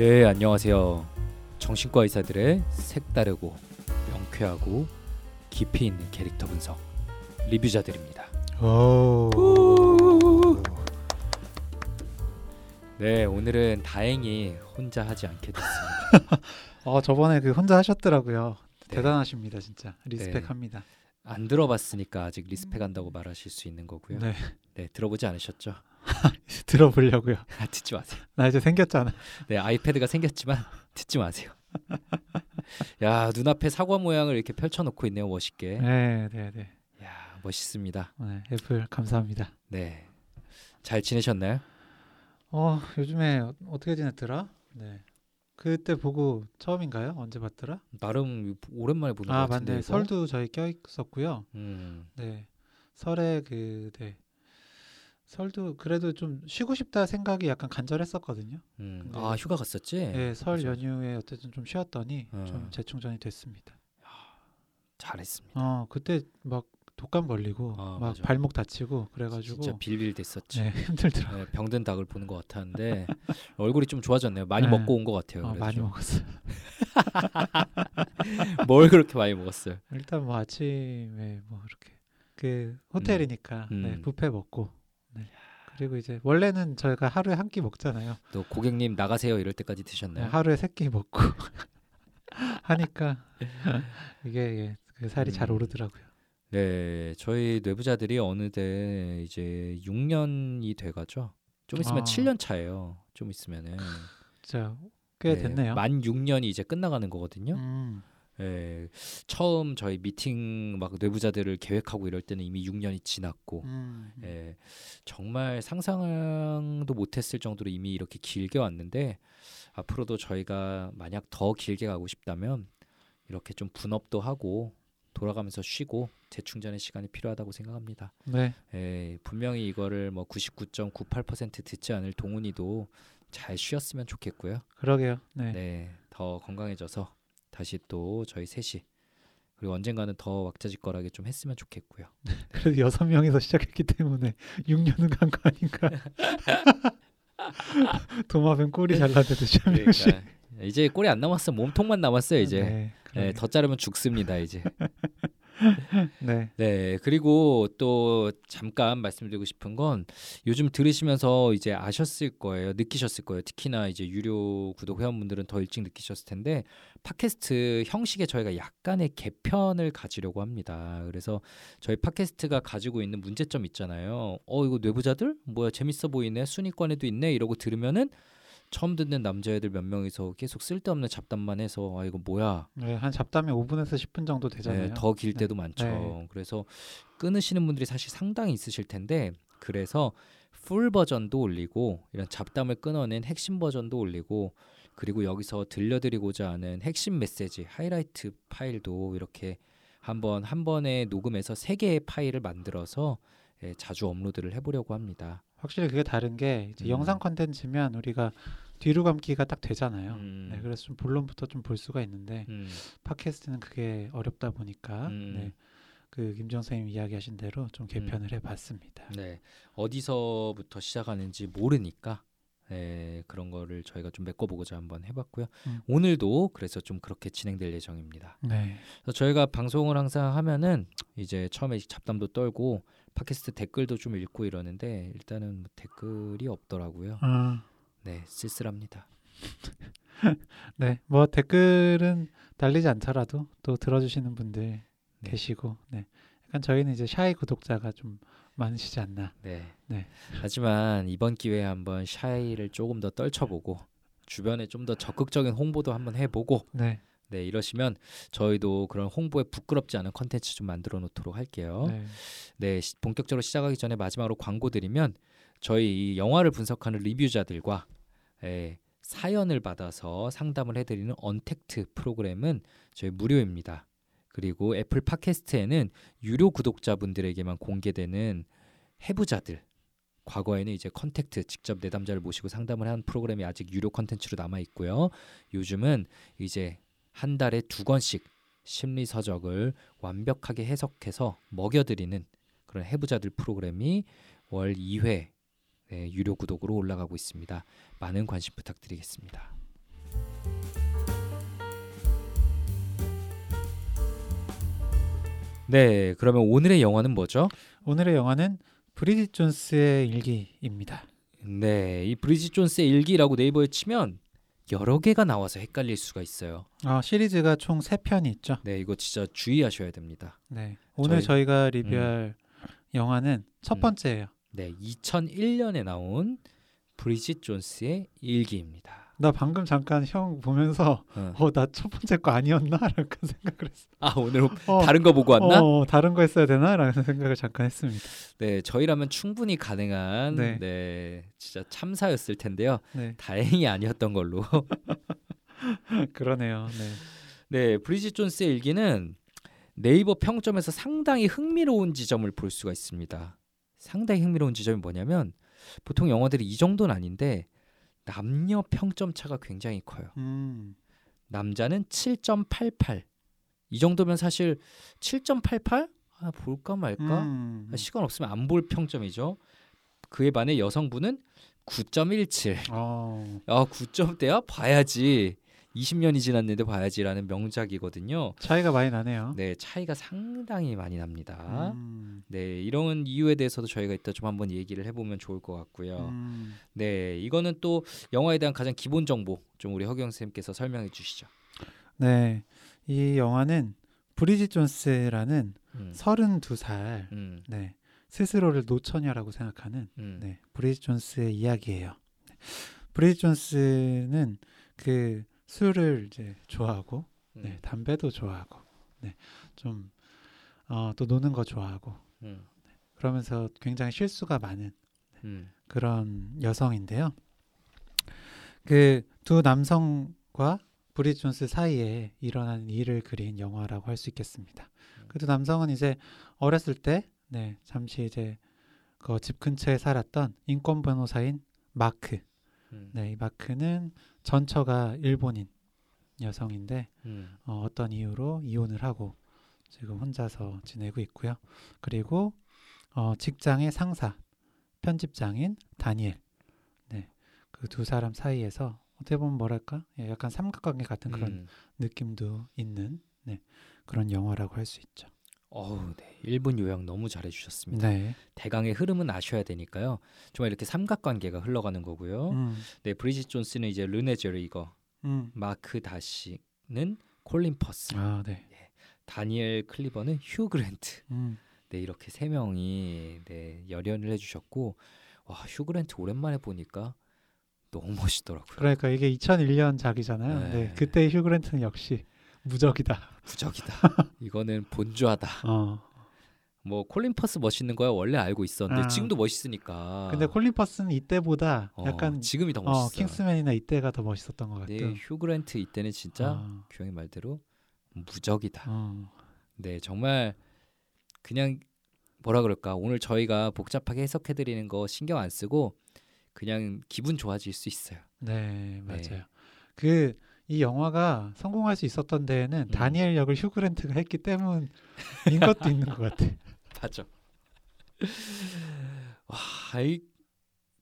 네, 안녕하세요. 정신과 의사들의 색다르고 명쾌하고 깊이 있는 캐릭터 분석 리뷰자들입니다. 오. 네, 오늘은 다행히 혼자 하지 않게 됐습니다. 어 저번에 그 혼자 하셨더라고요. 네. 대단하십니다, 진짜. 리스펙합니다. 안 들어봤으니까 아직 리스펙한다고 말하실 수 있는 거고요. 네, 네, 들어보지 않으셨죠? 들어보려고요. 아, 듣지 마세요. 나 이제 생겼잖아. 네, 아이패드가 생겼지만 듣지 마세요. 야, 눈앞에 사과 모양을 이렇게 펼쳐놓고 있네요, 멋있게. 네, 네, 네. 야, 멋있습니다. 네, 애플 감사합니다. 네, 잘 지내셨나요? 어 요즘에 어- 어떻게 지냈더라? 네. 그때 보고 처음인가요? 언제 봤더라? 나름 오랜만에 보는 것아 같은데. 맞네. 이거? 설도 저희 껴 있었고요. 음, 네. 설에 그 네. 설도 그래도 좀 쉬고 싶다 생각이 약간 간절했었거든요. 음. 아 휴가 갔었지? 네, 설 맞아. 연휴에 어쨌든 좀 쉬었더니 어. 좀 재충전이 됐습니다. 잘했습니다. 어 그때 막 독감 걸리고 아, 막 맞아. 발목 다치고 그래가지고 진짜 빌빌 됐었지. 네 힘들더라. 네, 병든 닭을 보는 것 같았는데 얼굴이 좀 좋아졌네요. 많이 네. 먹고 온 것 같아요. 어, 많이 좀. 먹었어요. 뭘 그렇게 많이 먹었어요? 일단 뭐 아침에 뭐 이렇게 그 호텔이니까 음. 네, 뷔페 먹고 네. 그리고 이제 원래는 저희가 하루에 한 끼 먹잖아요. 또 고객님 나가세요 이럴 때까지 네, 드셨나요? 하루에 세 끼 먹고 하니까 이게 예, 그 살이 잘 음. 오르더라고요. 네, 저희 뇌부자들이 어느새 이제 6년이 돼가죠. 좀 있으면 아. 7년 차예요. 좀 있으면은 진짜 꽤 네, 됐네요. 만 6년이 이제 끝나가는 거거든요. 음, 예, 처음 저희 미팅 막 뇌부자들을 계획하고 이럴 때는 이미 6년이 지났고, 음, 예, 정말 상상도 못했을 정도로 이미 이렇게 길게 왔는데 앞으로도 저희가 만약 더 길게 가고 싶다면 이렇게 좀 분업도 하고 돌아가면서 쉬고 재충전의 시간이 필요하다고 생각합니다. 네, 예, 분명히 이거를 뭐 99.98% 듣지 않을 동훈이도 잘 쉬었으면 좋겠고요. 그러게요. 네. 네, 더 건강해져서 다시 또 저희 셋이 그리고 언젠가는 더 왁자지껄하게 좀 했으면 좋겠고요. 그래도 여섯 명에서 시작했기 때문에 6년은 간 거 아닌가? 도마뱀 꼬리 잘라내듯이 한. 그러니까 이제 꼬리 안 남았어, 몸통만 남았어요 이제. 네, 네. 더 자르면 죽습니다 이제. 네. 네, 그리고 또 잠깐 말씀드리고 싶은 건 요즘 들으시면서 이제 아셨을 거예요, 느끼셨을 거예요. 특히나 이제 유료 구독 회원분들은 더 일찍 느끼셨을 텐데 팟캐스트 형식에 저희가 약간의 개편을 가지려고 합니다. 그래서 저희 팟캐스트가 가지고 있는 문제점 있잖아요. 어 이거 뇌부자들 뭐야 재밌어 보이네, 순위권에도 있네 이러고 들으면은 처음 듣는 남자애들 몇 명이서 계속 쓸데없는 잡담만 해서 아 이거 뭐야 네, 한 잡담에 5분에서 10분 정도 되잖아요. 네, 더길 네. 때도 많죠. 네. 그래서 끊으시는 분들이 사실 상당히 있으실 텐데 그래서 full 버전도 올리고 이런 잡담을 끊어낸 핵심 버전도 올리고 그리고 여기서 들려드리고자 하는 핵심 메시지 하이라이트 파일도 이렇게 한번 한 번에 녹음해서 세 개의 파일을 만들어서 예, 자주 업로드를 해보려고 합니다. 확실히 그게 다른 게 이제 음. 영상 컨텐츠면 우리가 뒤로 감기가 딱 되잖아요. 음, 네, 그래서 좀 본론부터 좀 볼 수가 있는데 음, 팟캐스트는 그게 어렵다 보니까 음. 네, 그 김정 선생님 이야기하신 대로 좀 개편을 해봤습니다. 네 어디서부터 시작하는지 모르니까 네, 그런 거를 저희가 좀 메꿔보고자 한번 해봤고요. 음. 오늘도 그래서 좀 그렇게 진행될 예정입니다. 네, 그래서 저희가 방송을 항상 하면은 이제 처음에 잡담도 떨고 팟캐스트 댓글도 좀 읽고 이러는데 일단은 뭐 댓글이 없더라고요. 아, 네 쓸쓸합니다. 네, 뭐 댓글은 달리지 않더라도 또 들어주시는 분들 네. 계시고, 네, 약간 저희는 이제 샤이 구독자가 좀 많으시지 않나. 네. 네. 하지만 이번 기회에 한번 샤이를 조금 더 떨쳐보고 주변에 좀 더 적극적인 홍보도 한번 해보고 네, 네 이러시면 저희도 그런 홍보에 부끄럽지 않은 컨텐츠 좀 만들어 놓도록 할게요. 네, 네, 시- 본격적으로 시작하기 전에 마지막으로 광고 드리면 저희 이 영화를 분석하는 리뷰자들과 예, 사연을 받아서 상담을 해드리는 언택트 프로그램은 저희 무료입니다. 그리고 애플 팟캐스트에는 유료 구독자분들에게만 공개되는 해부자들 과거에는 이제 contact 직접 내담자를 모시고 상담을 한 프로그램이 아직 유료 컨텐츠로 남아 있고요. 요즘은 이제 한 달에 두 권씩 심리서적을 완벽하게 해석해서 먹여드리는 그런 해부자들 프로그램이 월 2회 유료 구독으로 올라가고 있습니다. 많은 관심 부탁드리겠습니다. 네, 그러면 오늘의 영화는 뭐죠? 오늘의 영화는 브리짓 존스의 일기입니다. 네, 이 브리짓 존스의 일기라고 네이버에 치면 여러 개가 나와서 헷갈릴 수가 있어요. 아, 시리즈가 총 세 편이 있죠. 네, 이거 진짜 주의하셔야 됩니다. 네. 오늘 저희-. 가 리뷰할 영화는 첫 음. 번째예요. 네, 2001년에 나온 브리짓 존스의 일기입니다. 나 방금 잠깐 형 보면서 어. 어, 나 첫 번째 거 아니었나? 라는 생각을 했어. 아, 오늘 어, 다른 거 보고 왔나? 어, 다른 거 했어야 되나? 라는 생각을 잠깐 했습니다. 네, 저희라면 충분히 가능한 네. 네. 진짜 참사였을 텐데요. 네. 다행히 아니었던 걸로. 그러네요. 네. 네, 브리짓 존스의 일기는 네이버 평점에서 상당히 흥미로운 지점을 볼 수가 있습니다. 상당히 흥미로운 지점이 뭐냐면 보통 영화들이 이 정도는 아닌데 남녀 평점 차가 굉장히 커요. 음. 남자는 7.88. 이 정도면 사실 7.88? 아, 볼까 말까? 음. 아, 시간 없으면 안 볼 평점이죠. 그에 반해 여성분은 9.17. 어. 아, 9점대야 봐야지. 20년이 지났는데 봐야지라는 명작이거든요. 차이가 많이 나네요. 네, 차이가 상당히 많이 납니다. 음. 네, 이런 이유에 대해서도 저희가 이따 좀 한번 얘기를 해보면 좋을 것 같고요. 음. 네, 이거는 또 영화에 대한 가장 기본 정보 좀 우리 허경 쌤께서 설명해 주시죠. 네. 이 영화는 브리짓 존스라는 음, 32살 음, 네. 스스로를 노처녀라고 생각하는 음, 네. 브리짓 존스의 이야기예요. 네. 브리짓 존스는 그 술을 이제 좋아하고 음, 네, 담배도 좋아하고 네. 좀 어, 또 노는 거 좋아하고 음, 그러면서 굉장히 실수가 많은 음, 그런 여성인데요. 그 두 남성과 브리 존스 사이에 일어난 일을 그린 영화라고 할 수 있겠습니다. 그두 남성은 이제 어렸을 때, 네, 잠시 이제 그 집 근처에 살았던 인권 변호사인 마크. 음, 네, 이 마크는 전처가 일본인 여성인데 음, 어, 어떤 이유로 이혼을 하고 지금 혼자서 지내고 있고요. 그리고 어, 직장의 상사, 편집장인 다니엘. 네, 그 두 사람 사이에서 어떻게 보면 뭐랄까, 예, 약간 삼각관계 같은 그런 음. 느낌도 있는 네, 그런 영화라고 할 수 있죠. 어우, 네. 1분 요약 너무 잘해 주셨습니다. 네, 대강의 흐름은 아셔야 되니까요. 정말 이렇게 삼각관계가 흘러가는 거고요. 음, 네, 브리짓 존스는 이제 르네 젤위거, 음, 마크 다시는 콜린 퍼스, 아, 네, 다니엘 클리버는 휴 그랜트. 음, 네, 이렇게 세 명이 네, 열연을 해 주셨고, 와, 휴 그랜트 오랜만에 보니까 너무 멋있더라고요. 그러니까 이게 2001년 작이잖아요. 네. 네, 그때 휴 그랜트는 역시 무적이다. 무적이다. 이거는 본주하다. 어, 뭐 콜린 퍼스 멋있는 거야 원래 알고 있었는데 아. 지금도 멋있으니까. 근데 콜린 퍼스는 이때보다 어, 약간 지금이 더 멋있어. 어, 킹스맨이나 이때가 더 멋있었던 것 같아요. 네, 휴 그랜트 이때는 진짜 어, 규영이 말대로 무적이다. 어. 네, 정말 그냥 뭐라 그럴까 오늘 저희가 복잡하게 해석해 드리는 거 신경 안 쓰고 그냥 기분 좋아질 수 있어요. 네, 네. 맞아요. 그 이 영화가 성공할 수 있었던 데에는 음. 다니엘 역을 휴 그랜트가 했기 때문인 것도 있는 것 같아. 맞아. 와, 이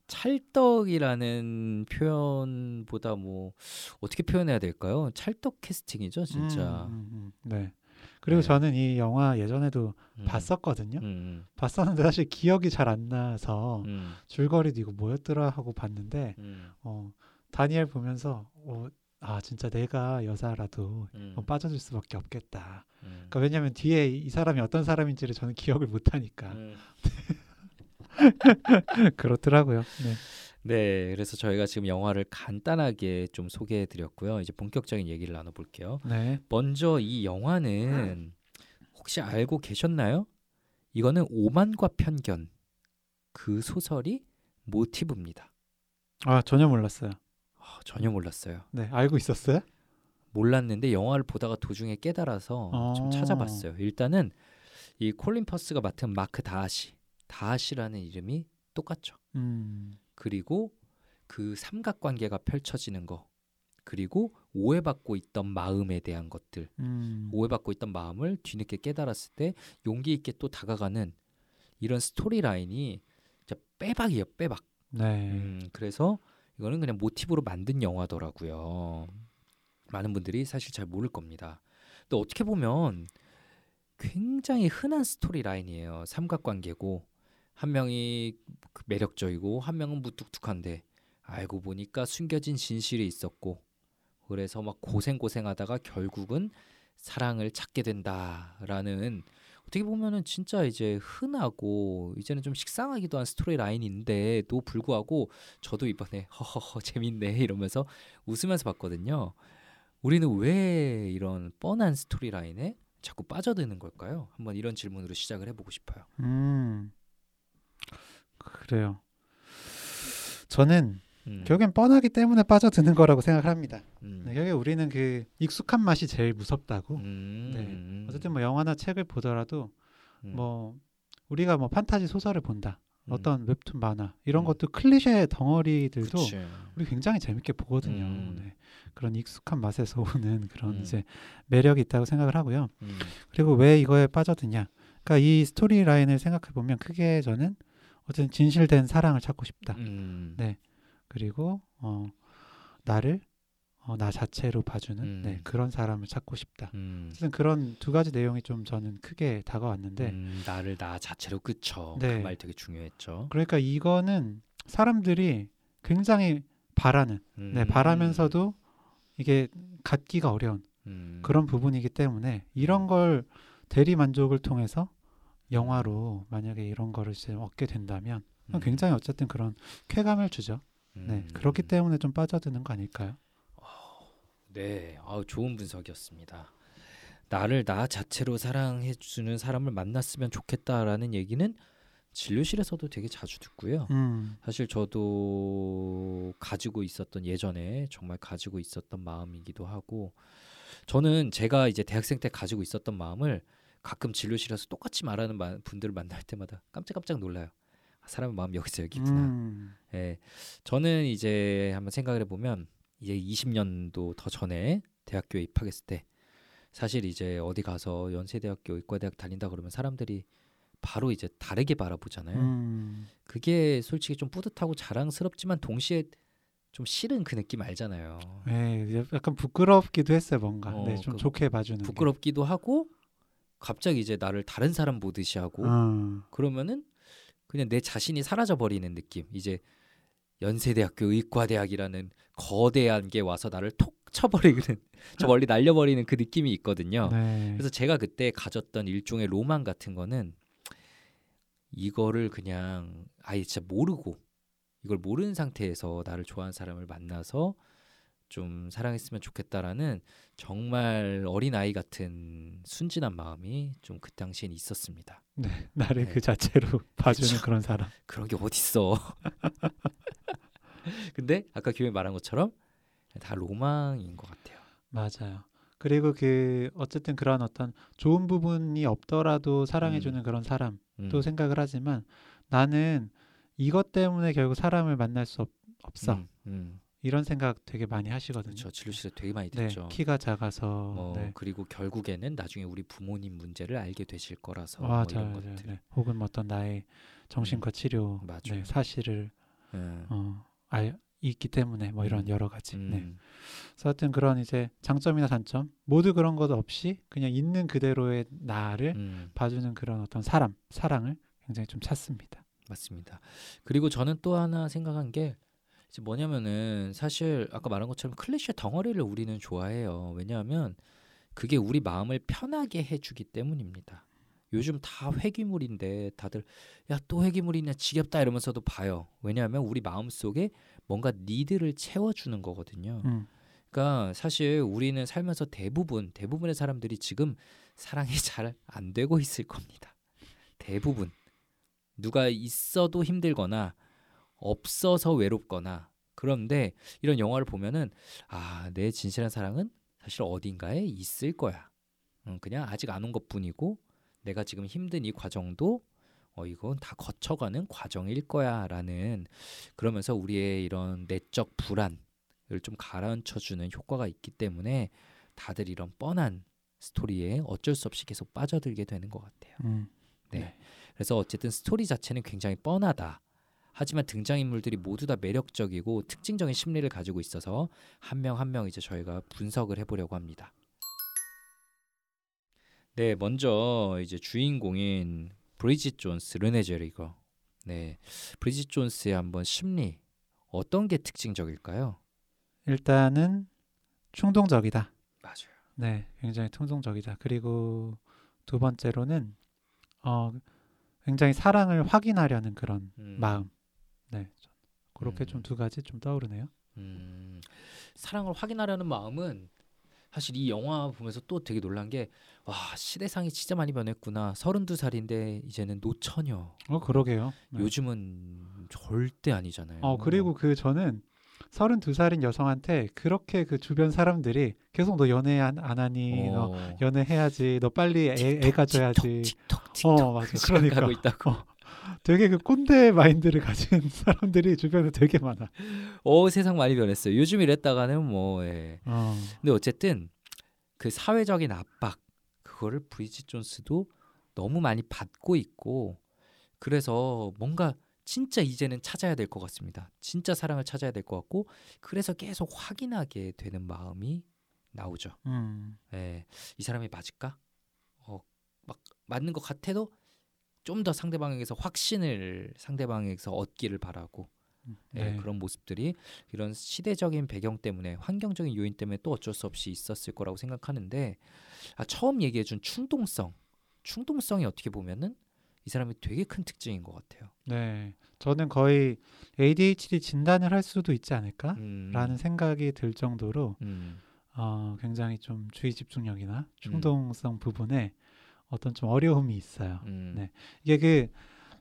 찰떡이라는 표현보다 뭐 어떻게 표현해야 될까요? 찰떡 캐스팅이죠, 진짜. 음, 음, 음. 네. 그리고 네. 저는 이 영화 예전에도 음, 봤었거든요. 음, 봤었는데 사실 기억이 잘 안 나서 음, 줄거리도 이거 뭐였더라 하고 봤는데 음, 어, 다니엘 보면서 어, 아 진짜 내가 여자라도 음, 어, 빠져줄 수밖에 없겠다. 음, 그러니까 왜냐하면 뒤에 이 사람이 어떤 사람인지를 저는 기억을 못 하니까 음. 그렇더라고요. 네. 네, 그래서 저희가 지금 영화를 간단하게 좀 소개해 드렸고요. 이제 본격적인 얘기를 나눠 볼게요. 네. 먼저 이 영화는 혹시 알고 계셨나요? 이거는 오만과 편견 그 소설이 모티브입니다. 아 전혀 몰랐어요. 아, 전혀 몰랐어요. 네 알고 있었어요? 몰랐는데 영화를 보다가 도중에 깨달아서 좀 어. 찾아봤어요. 일단은 이 콜린 퍼스가 맡은 마크 다하시, 다하시라는 이름이 똑같죠. 음. 그리고 그 삼각관계가 펼쳐지는 거, 그리고 오해받고 있던 마음에 대한 것들, 음. 오해받고 있던 마음을 뒤늦게 깨달았을 때 용기 있게 또 다가가는 이런 스토리 라인이 진짜 빼박이에요, 빼박. 네. 음, 그래서 이거는 그냥 모티브로 만든 영화더라고요. 많은 분들이 사실 잘 모를 겁니다. 근데 어떻게 보면 굉장히 흔한 스토리 라인이에요. 삼각관계고 한 명이 그 매력적이고 한 명은 무뚝뚝한데 알고 보니까 숨겨진 진실이 있었고 그래서 막 고생고생하다가 결국은 사랑을 찾게 된다라는 어떻게 보면은 진짜 이제 흔하고 이제는 좀 식상하기도 한 스토리 라인인데도 불구하고 저도 이번에 허허허 재밌네 이러면서 웃으면서 봤거든요. 우리는 왜 이런 뻔한 스토리 라인에 자꾸 빠져드는 걸까요? 한번 이런 질문으로 시작을 해보고 싶어요. 음. 그래요. 저는 음, 결국엔 뻔하기 때문에 빠져드는 거라고 생각을 합니다. 음, 네, 결국에 우리는 그 익숙한 맛이 제일 무섭다고. 음, 네. 음, 어쨌든 뭐 영화나 책을 보더라도 음, 뭐 우리가 뭐 판타지 소설을 본다. 음, 어떤 웹툰 만화 이런 음. 것도 클리셰 덩어리들도 그치. 우리 굉장히 재밌게 보거든요. 음. 네. 그런 익숙한 맛에서 오는 그런 음. 이제 매력이 있다고 생각을 하고요. 음, 그리고 왜 이거에 빠져드냐? 그러니까 이 스토리 라인을 생각해 보면 크게 저는 어쨌든 진실된 사랑을 찾고 싶다. 음, 네. 그리고 어 나를 어, 나 자체로 봐주는 음. 네, 그런 사람을 찾고 싶다. 음, 어쨌든 그런 두 가지 내용이 좀 저는 크게 다가왔는데 음, 나를 나 자체로. 네. 그말 되게 중요했죠. 그러니까 이거는 사람들이 굉장히 바라는 음, 네, 바라면서도 이게 갖기가 어려운 음, 그런 부분이기 때문에 이런 걸 대리 만족을 통해서 영화로 만약에 이런 거를 이제 얻게 된다면 음, 굉장히 어쨌든 그런 쾌감을 주죠. 네, 음, 그렇기 때문에 좀 빠져드는 거 아닐까요? 네, 아우, 좋은 분석이었습니다. 나를 나 자체로 사랑해 주는 사람을 만났으면 좋겠다라는 얘기는 진료실에서도 되게 자주 듣고요. 음, 사실 저도 가지고 있었던 예전에 정말 가지고 있었던 마음이기도 하고 저는 제가 이제 대학생 때 가지고 있었던 마음을 가끔 진료실에서 똑같이 말하는 마- 분들을 만날 때마다 깜짝깜짝 놀라요. 아, 사람의 마음 여기서 여기 있구나. 음, 예, 저는 이제 한번 생각을 해보면 이제 20년도 더 전에 대학교에 입학했을 때 사실 이제 어디 가서 연세대학교 의과대학 다닌다 그러면 사람들이 바로 이제 다르게 바라보잖아요. 음, 그게 솔직히 좀 뿌듯하고 자랑스럽지만 동시에 좀 싫은 그 느낌 알잖아요. 네, 약간 부끄럽기도 했어요, 뭔가. 어, 네, 좀 그 좋게 봐주는. 게. 부끄럽기도 하고 갑자기 이제 나를 다른 사람 보듯이 하고 어, 그러면은 그냥 내 자신이 사라져 버리는 느낌. 이제 연세대학교 의과대학이라는 거대한 게 와서 나를 톡 쳐버리는 저 멀리 날려버리는 그 느낌이 있거든요. 네. 그래서 제가 그때 가졌던 일종의 로망 같은 거는 이거를 그냥 아예 진짜 모르고 이걸 모르는 상태에서 나를 좋아하는 사람을 만나서 좀 사랑했으면 좋겠다라는 정말 어린 아이 같은 순진한 마음이 좀 그 당시엔 있었습니다. 네, 나를 네. 그 자체로 봐주는 그쵸. 그런 사람. 그런 게 어딨어. 근데 아까 교회 말한 것처럼 다 로망인 것 같아요. 맞아요. 그리고 그 어쨌든 그런 어떤 좋은 부분이 없더라도 사랑해주는 그런 사람 음, 또 생각을 하지만 나는 이것 때문에 결국 사람을 만날 수 없, 없어 음, 음. 이런 생각 되게 많이 하시거든요. 그렇죠. 진료실에 되게 많이 네, 듣죠. 키가 작아서 뭐 네. 그리고 결국에는 나중에 우리 부모님 문제를 알게 되실 거라서 와, 뭐 잘, 이런 잘, 것들. 네. 혹은 뭐 어떤 나의 정신과 치료 맞아요. 네, 사실을 음, 어, 알, 있기 때문에 뭐 이런 음, 여러 가지. 음, 네. 그래서 하여튼 그런 이제 장점이나 단점 모두 그런 것 없이 그냥 있는 그대로의 나를 음, 봐주는 그런 어떤 사람 사랑을 굉장히 좀 찾습니다. 맞습니다. 그리고 저는 또 하나 생각한 게 이제 뭐냐면은 사실 아까 말한 것처럼 클리셰 덩어리를 우리는 좋아해요. 왜냐하면 그게 우리 마음을 편하게 해주기 때문입니다. 요즘 다 회귀물인데 다들 야 또 회귀물이냐 지겹다 이러면서도 봐요. 왜냐하면 우리 마음 속에 뭔가 니드를 채워주는 거거든요. 음, 그러니까 사실 우리는 살면서 대부분 대부분의 사람들이 지금 사랑이 잘 안 되고 있을 겁니다. 대부분 누가 있어도 힘들거나 없어서 외롭거나 그런데 이런 영화를 보면은 아 내 진실한 사랑은 사실 어딘가에 있을 거야. 음, 그냥 아직 안 온 것뿐이고 내가 지금 힘든 이 과정도 어 이건 다 거쳐가는 과정일 거야 라는 그러면서 우리의 이런 내적 불안 을 좀 가라앉혀주는 효과가 있기 때문에 다들 이런 뻔한 스토리에 어쩔 수 없이 계속 빠져들게 되는 것 같아요. 음, 네. 네. 그래서 어쨌든 스토리 자체는 굉장히 뻔하다. 하지만 등장인물들이 모두 다 매력적이고 특징적인 심리를 가지고 있어서 한명 한 명 이제 저희가 분석을 해보려고 합니다. 네, 먼저 이제 주인공인 브리짓 존스, 르네 제리거. 네, 브리짓 존스의 한번 심리 어떤 게 특징적일까요? 일단은 충동적이다. 맞아요. 네, 굉장히 충동적이다. 그리고 두 번째로는 어 굉장히 사랑을 확인하려는 그런 음, 마음. 네, 그렇게 음. 좀두 가지 좀 떠오르네요. 음, 사랑을 확인하려는 마음은 사실 이 영화 보면서 또 되게 놀란 게 와 시대상이 진짜 많이 변했구나. 32살인데 이제는 노처녀. 어, 그러게요. 네. 요즘은 절대 아니잖아요. 어 그리고 그 저는 32살인 여성한테 그렇게 그 주변 사람들이 계속 너 연애 안, 안 하니 너 어, 연애해야지 너 빨리 애, 애 틱톡, 가 져야지 틱톡 틱톡 어 맞아 그러니까 있다고. 어, 되게 그 꼰대 마인드를 가진 사람들이 주변에 되게 많아 어 세상 많이 변했어요. 요즘 이랬다가는 뭐 예. 어, 근데 어쨌든 그 사회적인 압박 그거를 브리짓 존스도 너무 많이 받고 있고 그래서 뭔가 진짜 이제는 찾아야 될 것 같습니다. 진짜 사랑을 찾아야 될 것 같고 그래서 계속 확인하게 되는 마음이 나오죠. 음, 예, 이 사람이 맞을까? 어, 막 맞는 것 같아도 좀 더 상대방에게서 확신을 상대방에게서 얻기를 바라고 예, 네. 그런 모습들이 이런 시대적인 배경 때문에 환경적인 요인 때문에 또 어쩔 수 없이 있었을 거라고 생각하는데 아, 처음 얘기해준 충동성, 충동성이 어떻게 보면은 이 사람이 되게 큰 특징인 것 같아요. 네. 저는 거의 ADHD 진단을 할 수도 있지 않을까라는 음, 생각이 들 정도로 음, 어, 굉장히 좀 주의 집중력이나 충동성 부분에 어떤 좀 어려움이 있어요. 음, 네. 이게 그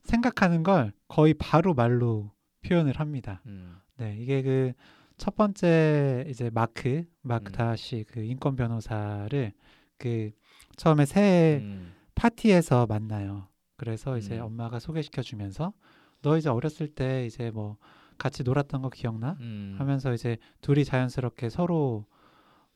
생각하는 걸 거의 바로 말로 표현을 합니다. 음, 네, 이게 그 첫 번째 이제 마크 마크 음. 다시 그 인권 변호사를 그 처음에 새해 음, 파티에서 만나요. 그래서 이제 음. 엄마가 소개시켜 주면서 너 이제 어렸을 때 이제 뭐 같이 놀았던 거 기억나? 음, 하면서 이제 둘이 자연스럽게 서로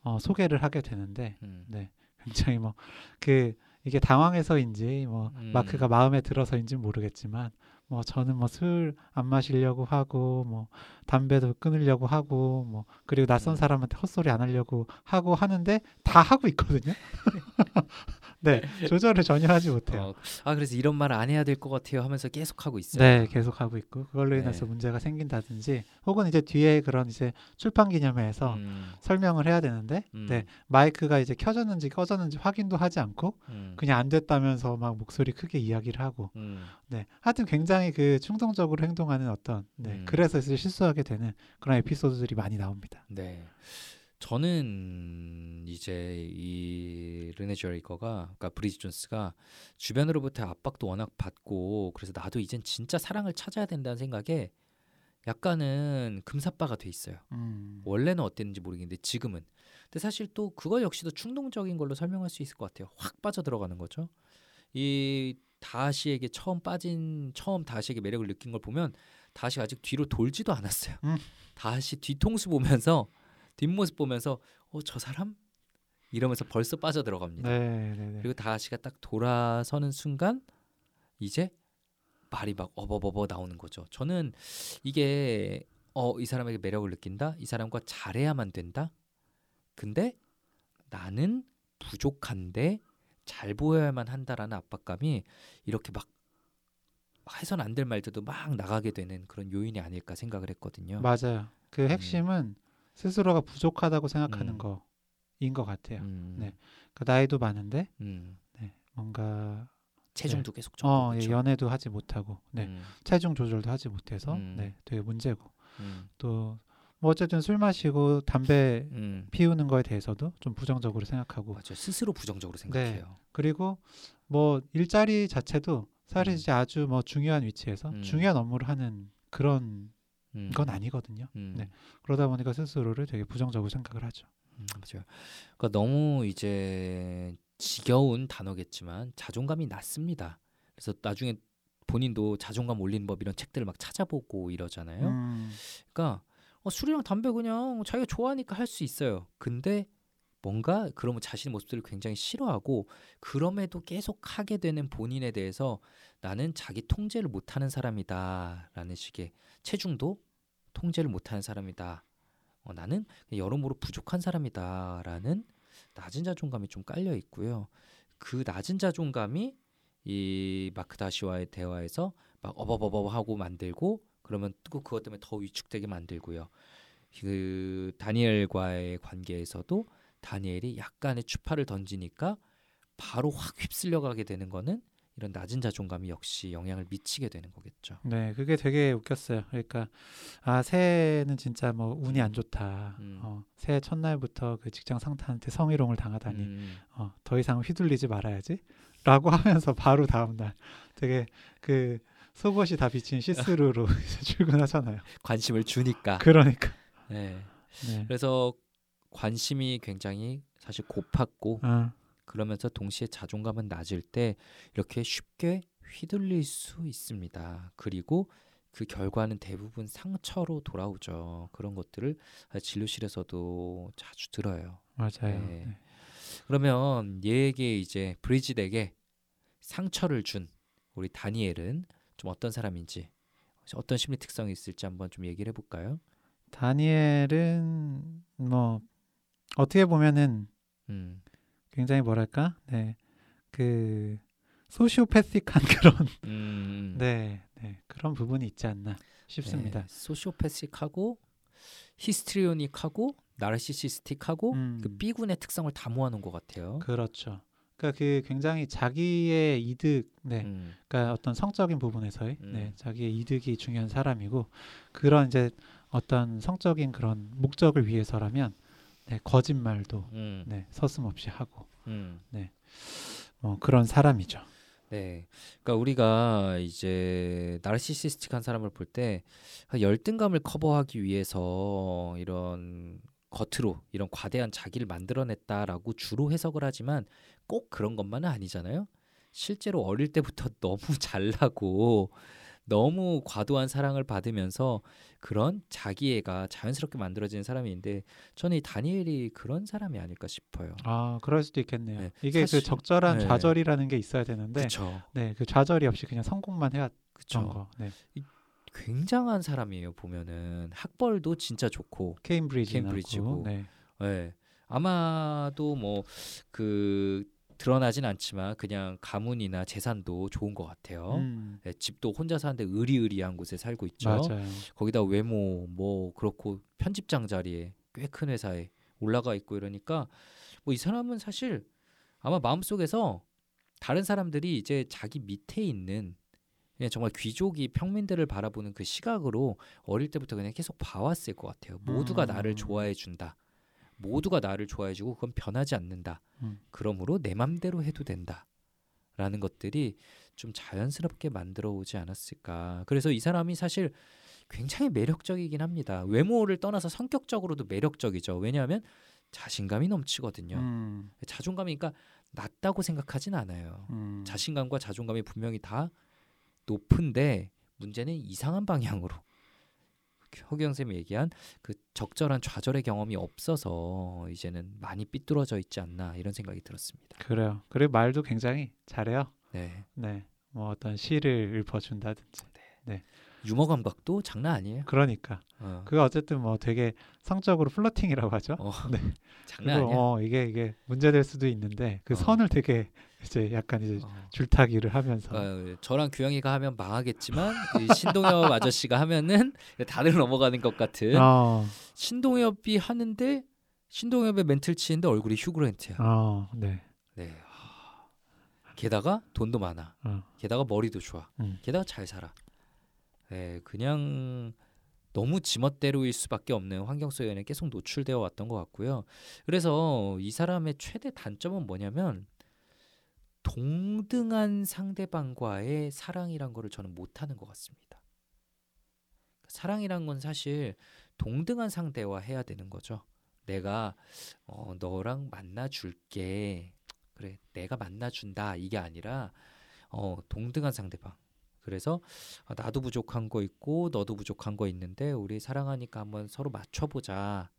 어, 소개를 하게 되는데 음, 네, 굉장히 뭐 그 이게 당황해서인지 뭐 음. 마크가 마음에 들어서인지 는 모르겠지만 뭐 저는 뭐 술 안 마시려고 하고 뭐 담배도 끊으려고 하고 뭐 그리고 낯선 음. 사람한테 헛소리 안 하려고 하고 하는데 다 하고 있거든요. 네, 조절을 전혀 하지 못해요. 어, 아 그래서 이런 말 안 해야 될 것 같아요 하면서 계속 하고 있어요. 네, 계속 하고 있고 그걸로 인해서 네. 문제가 생긴다든지 혹은 이제 뒤에 그런 이제 출판 기념회에서 음, 설명을 해야 되는데 음, 네, 마이크가 이제 켜졌는지 꺼졌는지 확인도 하지 않고 음, 그냥 안 됐다면서 막 목소리 크게 이야기를 하고 음, 네 하여튼 굉장히 그 충동적으로 행동하는 어떤 네 음. 그래서 이제 실수하게 되는 그런 에피소드들이 많이 나옵니다. 네. 저는 이제 이 르네 제리거가 그러니까 브리지 존스가 주변으로부터 압박도 워낙 받고 그래서 나도 이젠 진짜 사랑을 찾아야 된다는 생각에 약간은 금사빠가 돼 있어요. 음. 원래는 어땠는지 모르겠는데 지금은. 근데 사실 또 그거 역시도 충동적인 걸로 설명할 수 있을 것 같아요. 확 빠져 들어가는 거죠. 이 다시에게 처음 빠진 처음 다시에게 매력을 느낀 걸 보면 다시 아직 뒤로 돌지도 않았어요. 음. 다시 뒤통수 보면서 뒷모습 보면서 어 저 사람 이러면서 벌써 빠져 들어갑니다. 네, 네, 네. 그리고 다시가 딱 돌아서는 순간 이제 말이 막 어버버버 나오는 거죠. 저는 이게 어 이 사람에게 매력을 느낀다. 이 사람과 잘해야만 된다. 근데 나는 부족한데 잘 보여야만 한다라는 압박감이 이렇게 막 해선 안 될 말들도 막 나가게 되는 그런 요인이 아닐까 생각을 했거든요. 맞아요. 그 핵심은 스스로가 부족하다고 생각하는 음. 거인 것 같아요. 음, 네. 그 나이도 많은데 음, 네, 뭔가 체중도 계속 적고 어, 예? 연애도 하지 못하고 네, 음, 체중 조절도 하지 못해서 음. 네, 되게 문제고 음, 또뭐 어쨌든 술 마시고 담배 음. 피우는 거에 대해서도 좀 부정적으로 생각하고 맞아요. 스스로 부정적으로 생각해요. 그리고 뭐 일자리 자체도 사실 음. 이제 아주 뭐 중요한 위치에서 음. 중요한 업무를 하는 그런 음, 건 아니거든요. 음, 네. 그러다 보니까 스스로를 되게 부정적으로 생각을 하죠. 음, 맞아요. 그러니까 너무 이제 지겨운 단어겠지만 자존감이 낮습니다. 그래서 나중에 본인도 자존감 올리는 법 이런 책들을 막 찾아보고 이러잖아요. 음, 그러니까 어, 술이랑 담배 그냥 자기가 좋아하니까 할 수 있어요. 근데 뭔가 그러면 자신의 모습들을 굉장히 싫어하고 그럼에도 계속 하게 되는 본인에 대해서 나는 자기 통제를 못하는 사람이다라는 식의 체중도 통제를 못하는 사람이다. 어, 나는 여러모로 부족한 사람이다라는 낮은 자존감이 좀 깔려 있고요. 그 낮은 자존감이 이 마크 다시와의 대화에서 막 어버버버 하고 만들고 그러면 또 그것 때문에 더 위축되게 만들고요. 그 다니엘과의 관계에서도 다니엘이 약간의 추파를 던지니까 바로 확 휩쓸려 가게 되는 거는 이런 낮은 자존감이 역시 영향을 미치게 되는 거겠죠. 네, 그게 되게 웃겼어요. 그러니까 아 새해는 진짜 뭐 운이 안 좋다. 음. 어, 새해 첫날부터 그 직장 상사한테 성희롱을 당하다니 음, 어, 더 이상 휘둘리지 말아야지.라고 하면서 바로 다음 날 되게 그 속옷이 다 비친 시스루로 출근하잖아요. 관심을 주니까. 그러니까. 네. 네. 그래서 관심이 굉장히 사실 고팠고 어, 그러면서 동시에 자존감은 낮을 때 이렇게 쉽게 휘둘릴 수 있습니다. 그리고 그 결과는 대부분 상처로 돌아오죠. 그런 것들을 진료실에서도 자주 들어요. 맞아요. 네. 네. 그러면 얘에게 이제 브리짓에게 상처를 준 우리 다니엘은 좀 어떤 사람인지 어떤 심리 특성이 있을지 한번 좀 얘기를 해볼까요? 다니엘은 뭐 어떻게 보면은 음, 굉장히 뭐랄까, 네, 그 소시오패틱한 그런 음, 네, 네 그런 부분이 있지 않나 싶습니다. 네, 소시오패식하고 히스트리오닉하고 나르시시스틱하고 음, 그 B군의 특성을 다 모아놓은 것 같아요. 그렇죠. 그러니까 그 굉장히 자기의 이득, 네, 음, 그러니까 어떤 성적인 부분에서의 음. 네, 자기의 이득이 중요한 사람이고 그런 이제 어떤 성적인 그런 목적을 위해서라면 네, 거짓말도 음, 네, 서슴없이 하고 음. 뭐 그런 사람이죠. 네. 그러니까 우리가 이제 나르시시스틱한 사람을 볼 때 열등감을 커버하기 위해서 이런 겉으로 이런 과대한 자기를 만들어냈다라고 주로 해석을 하지만 꼭 그런 것만은 아니잖아요. 실제로 어릴 때부터 너무 잘나고 너무 과도한 사랑을 받으면서 그런 자기애가 자연스럽게 만들어지는 사람인데 저는 이 다니엘이 그런 사람이 아닐까 싶어요. 아, 그럴 수도 있겠네요. 네, 이게 사실- 그 적절한 네. 좌절이라는 게 있어야 되는데. 네, 그 좌절이 없이 그냥 성공만 해왔던. 거. 네, 굉장한 사람이에요 보면은 학벌도 진짜 좋고 케임브리지 케임브리지고. 네, 예 아마도 뭐 그 드러나진 않지만 그냥 가문이나 재산도 좋은 것 같아요 음, 예, 집도 혼자 사는데 의리의리한 곳에 살고 있죠 맞아요. 거기다 외모 뭐 그렇고 편집장 자리에 꽤 큰 회사에 올라가 있고 이러니까 뭐 이 사람은 사실 아마 마음속에서 다른 사람들이 이제 자기 밑에 있는 그냥 정말 귀족이 평민들을 바라보는 그 시각으로 어릴 때부터 그냥 계속 봐왔을 것 같아요. 모두가 나를 음. 좋아해 준다. 모두가 나를 좋아해 주고 그건 변하지 않는다. 음. 그러므로 내 맘대로 해도 된다. 라는 것들이 좀 자연스럽게 만들어 오지 않았을까. 그래서 이 사람이 사실 굉장히 매력적이긴 합니다. 외모를 떠나서 성격적으로도 매력적이죠. 왜냐하면 자신감이 넘치거든요. 음, 자존감이 그러니까 낮다고 생각하진 않아요. 음, 자신감과 자존감이 분명히 다 높은데 문제는 이상한 방향으로 허경 쌤이 얘기한 그 적절한 좌절의 경험이 없어서 이제는 많이 삐뚤어져 있지 않나 이런 생각이 들었습니다. 그래요. 그리고 말도 굉장히 잘해요. 네. 네, 뭐 어떤 시를 읊어준다든지. 유머 감각도 장난 아니에요. 그러니까 어, 그거 어쨌든 뭐 되게 성적으로 플러팅이라고 하죠. 어, 네. 장난 그리고 아니야. 어 이게 이게 문제될 수도 있는데 그 어. 선을 되게 이제 약간 이제 어. 줄타기를 하면서 어, 저랑 규영이가 하면 망하겠지만 이 신동엽 아저씨가 하면은 다들 넘어가는 것 같은 어, 신동엽이 하는데 신동엽의 멘트를 치는데 얼굴이 휴그랜트야. 어, 네, 네. 하, 게다가 돈도 많아. 어, 게다가 머리도 좋아. 음. 게다가 잘 살아. 네, 그냥 너무 지멋대로일 수밖에 없는 환경 속에는 계속 노출되어 왔던 것 같고요. 그래서 이 사람의 최대 단점은 뭐냐면 동등한 상대방과의 사랑이란 거를 저는 못하는 것 같습니다. 사랑이란 건 사실 동등한 상대와 해야 되는 거죠. 내가 어, 너랑 만나줄게. 그래, 내가 만나준다. 이게 아니라 어, 동등한 상대방. 그래서 아, 나도 부족한 거 있고 너도 부족한 거 있는데 우리 사랑하니까 한번 서로 맞춰보자라는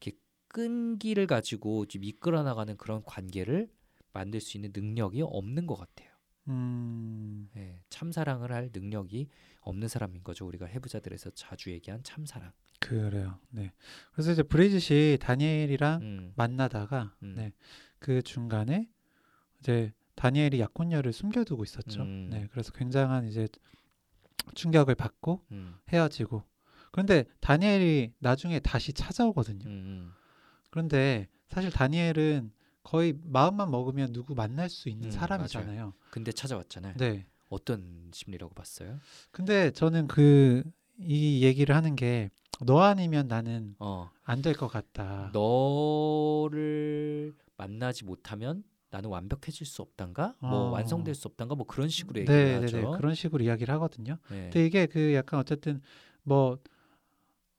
이렇게 끈기를 가지고 좀 이끌어 나가는 그런 관계를 만들 수 있는 능력이 없는 것 같아요. 음, 예, 참사랑을 할 능력이 없는 사람인 거죠. 우리가 해부자들에서 자주 얘기한 참사랑. 그래요. 네. 그래서 이제 브리짓이 다니엘이랑 음, 만나다가 음. 네, 그 중간에 이제 다니엘이 약혼녀를 숨겨두고 있었죠. 음. 네, 그래서 굉장한 이제 충격을 받고 음, 헤어지고 그런데 다니엘이 나중에 다시 찾아오거든요. 음, 그런데 사실 다니엘은 거의 마음만 먹으면 누구 만날 수 있는 음, 사람이잖아요. 근데 찾아왔잖아요. 네. 어떤 심리라고 봤어요? 근데 저는 그 이 얘기를 하는 게 너 아니면 나는 어, 안될 것 같다. 너를 만나지 못하면 나는 완벽해질 수 없단가? 뭐 어. 완성될 수 없단가? 뭐 그런 식으로 네, 얘기를 네, 하죠. 네. 그런 식으로 이야기를 하거든요. 네. 근데 이게 그 약간 어쨌든 뭐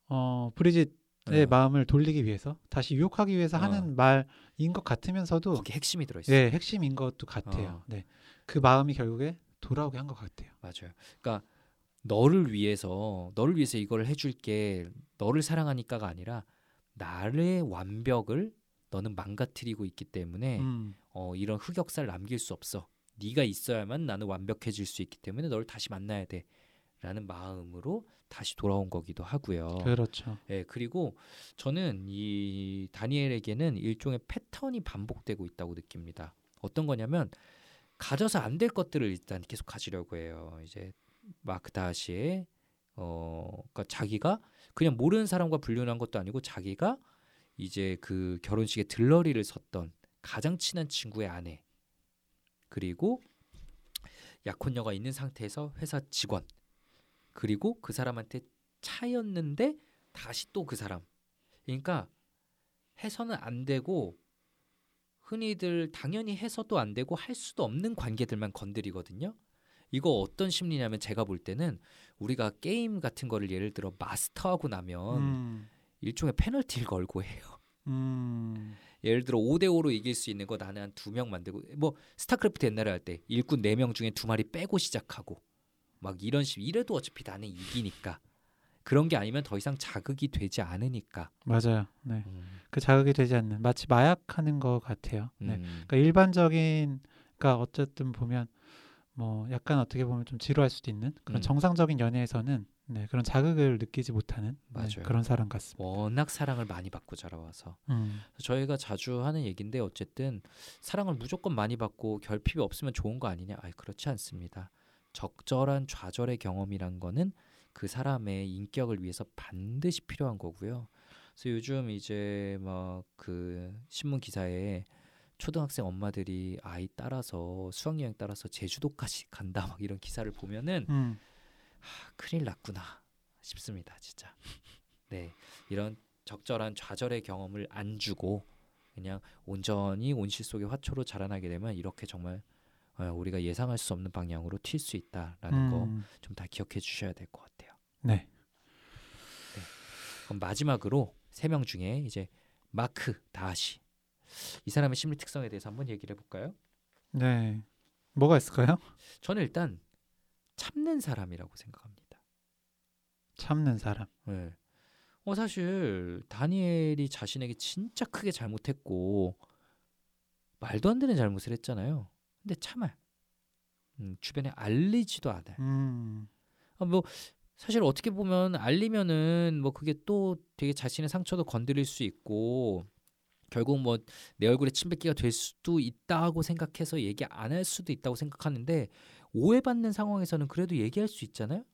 어, 브리짓 의 어, 마음을 돌리기 위해서 다시 유혹하기 위해서 어. 하는 말인 것 같으면서도 거기 핵심이 들어 있어요. 예, 핵심인 것도 같아요. 어. 네. 그 마음이 결국에 돌아오게 한 것 같아요. 맞아요. 그러니까 너를 위해서 너를 위해서 이걸 해줄게 너를 사랑하니까가 아니라 나의 완벽을 너는 망가뜨리고 있기 때문에 음, 어, 이런 흑역사를 남길 수 없어. 네가 있어야만 나는 완벽해질 수 있기 때문에 너를 다시 만나야 돼 라는 마음으로 다시 돌아온 거기도 하고요. 그렇죠. 예, 그리고 저는 이 다니엘에게는 일종의 패턴이 반복되고 있다고 느낍니다. 어떤 거냐면 가져서 안 될 것들을 일단 계속 가지려고 해요. 이제 마크 다시의 어, 그러니까 자기가 그냥 모르는 사람과 불륜한 것도 아니고 자기가 이제 그 결혼식에 들러리를 섰던 가장 친한 친구의 아내 그리고 약혼녀가 있는 상태에서 회사 직원 그리고 그 사람한테 차였는데 다시 또 그 사람. 그러니까 해서는 안 되고 흔히들 당연히 해서도 안 되고 할 수도 없는 관계들만 건드리거든요. 이거 어떤 심리냐면 제가 볼 때는 우리가 게임 같은 거를 예를 들어 마스터하고 나면 음, 일종의 페널티를 걸고 해요. 음, 예를 들어 5대 5로 이길 수 있는 거 나는 한 두 명 만들고 뭐 스타크래프트 옛날에 할 때 일꾼 네 명 중에 두 마리 빼고 시작하고 막 이런 식 이래도 어차피 나는 이기니까 그런 게 아니면 더 이상 자극이 되지 않으니까 맞아요. 네. 음, 그 자극이 되지 않는 마치 마약하는 것 같아요. 네. 음, 그러니까 일반적인 그러니까 어쨌든 보면 뭐 약간 어떻게 보면 좀 지루할 수도 있는 그런 음. 정상적인 연애에서는 네, 그런 자극을 느끼지 못하는 네, 맞아요. 그런 사람 같습니다. 워낙 사랑을 많이 받고 자라와서 음, 저희가 자주 하는 얘기인데 어쨌든 사랑을 무조건 많이 받고 결핍이 없으면 좋은 거 아니냐? 아 그렇지 않습니다. 적절한 좌절의 경험이란 거는 그 사람의 인격을 위해서 반드시 필요한 거고요. 그래서 요즘 이제 막 그 신문 기사에 초등학생 엄마들이 아이 따라서 수학여행 따라서 제주도까지 간다 막 이런 기사를 보면은 음, 아, 큰일 났구나 싶습니다 진짜 네 이런 적절한 좌절의 경험을 안 주고 그냥 온전히 온실 속의 화초로 자라나게 되면 이렇게 정말 어, 우리가 예상할 수 없는 방향으로 튈 수 있다라는 거 음, 좀다 기억해 주셔야 될 것 같아요 네. 그럼 마지막으로 세 명 중에 이제 마크 다시 이 사람의 심리 특성에 대해서 한번 얘기를 해볼까요? 네. 뭐가 있을까요? 저는 일단 참는 사람이라고 생각합니다. 참는 사람. 네. 어 사실 다니엘이 자신에게 진짜 크게 잘못했고 말도 안 되는 잘못을 했잖아요. 근데 참아요. 음, 주변에 알리지도 않아요. 음, 아, 뭐 사실 어떻게 보면 알리면은 뭐 그게 또 되게 자신의 상처도 건드릴 수 있고 결국 뭐 내 얼굴에 침뱉기가 될 수도 있다고 생각해서 얘기 안 할 수도 있다고 생각하는데 오해받는 상황에서는 그래도 얘기할 수 있잖아요.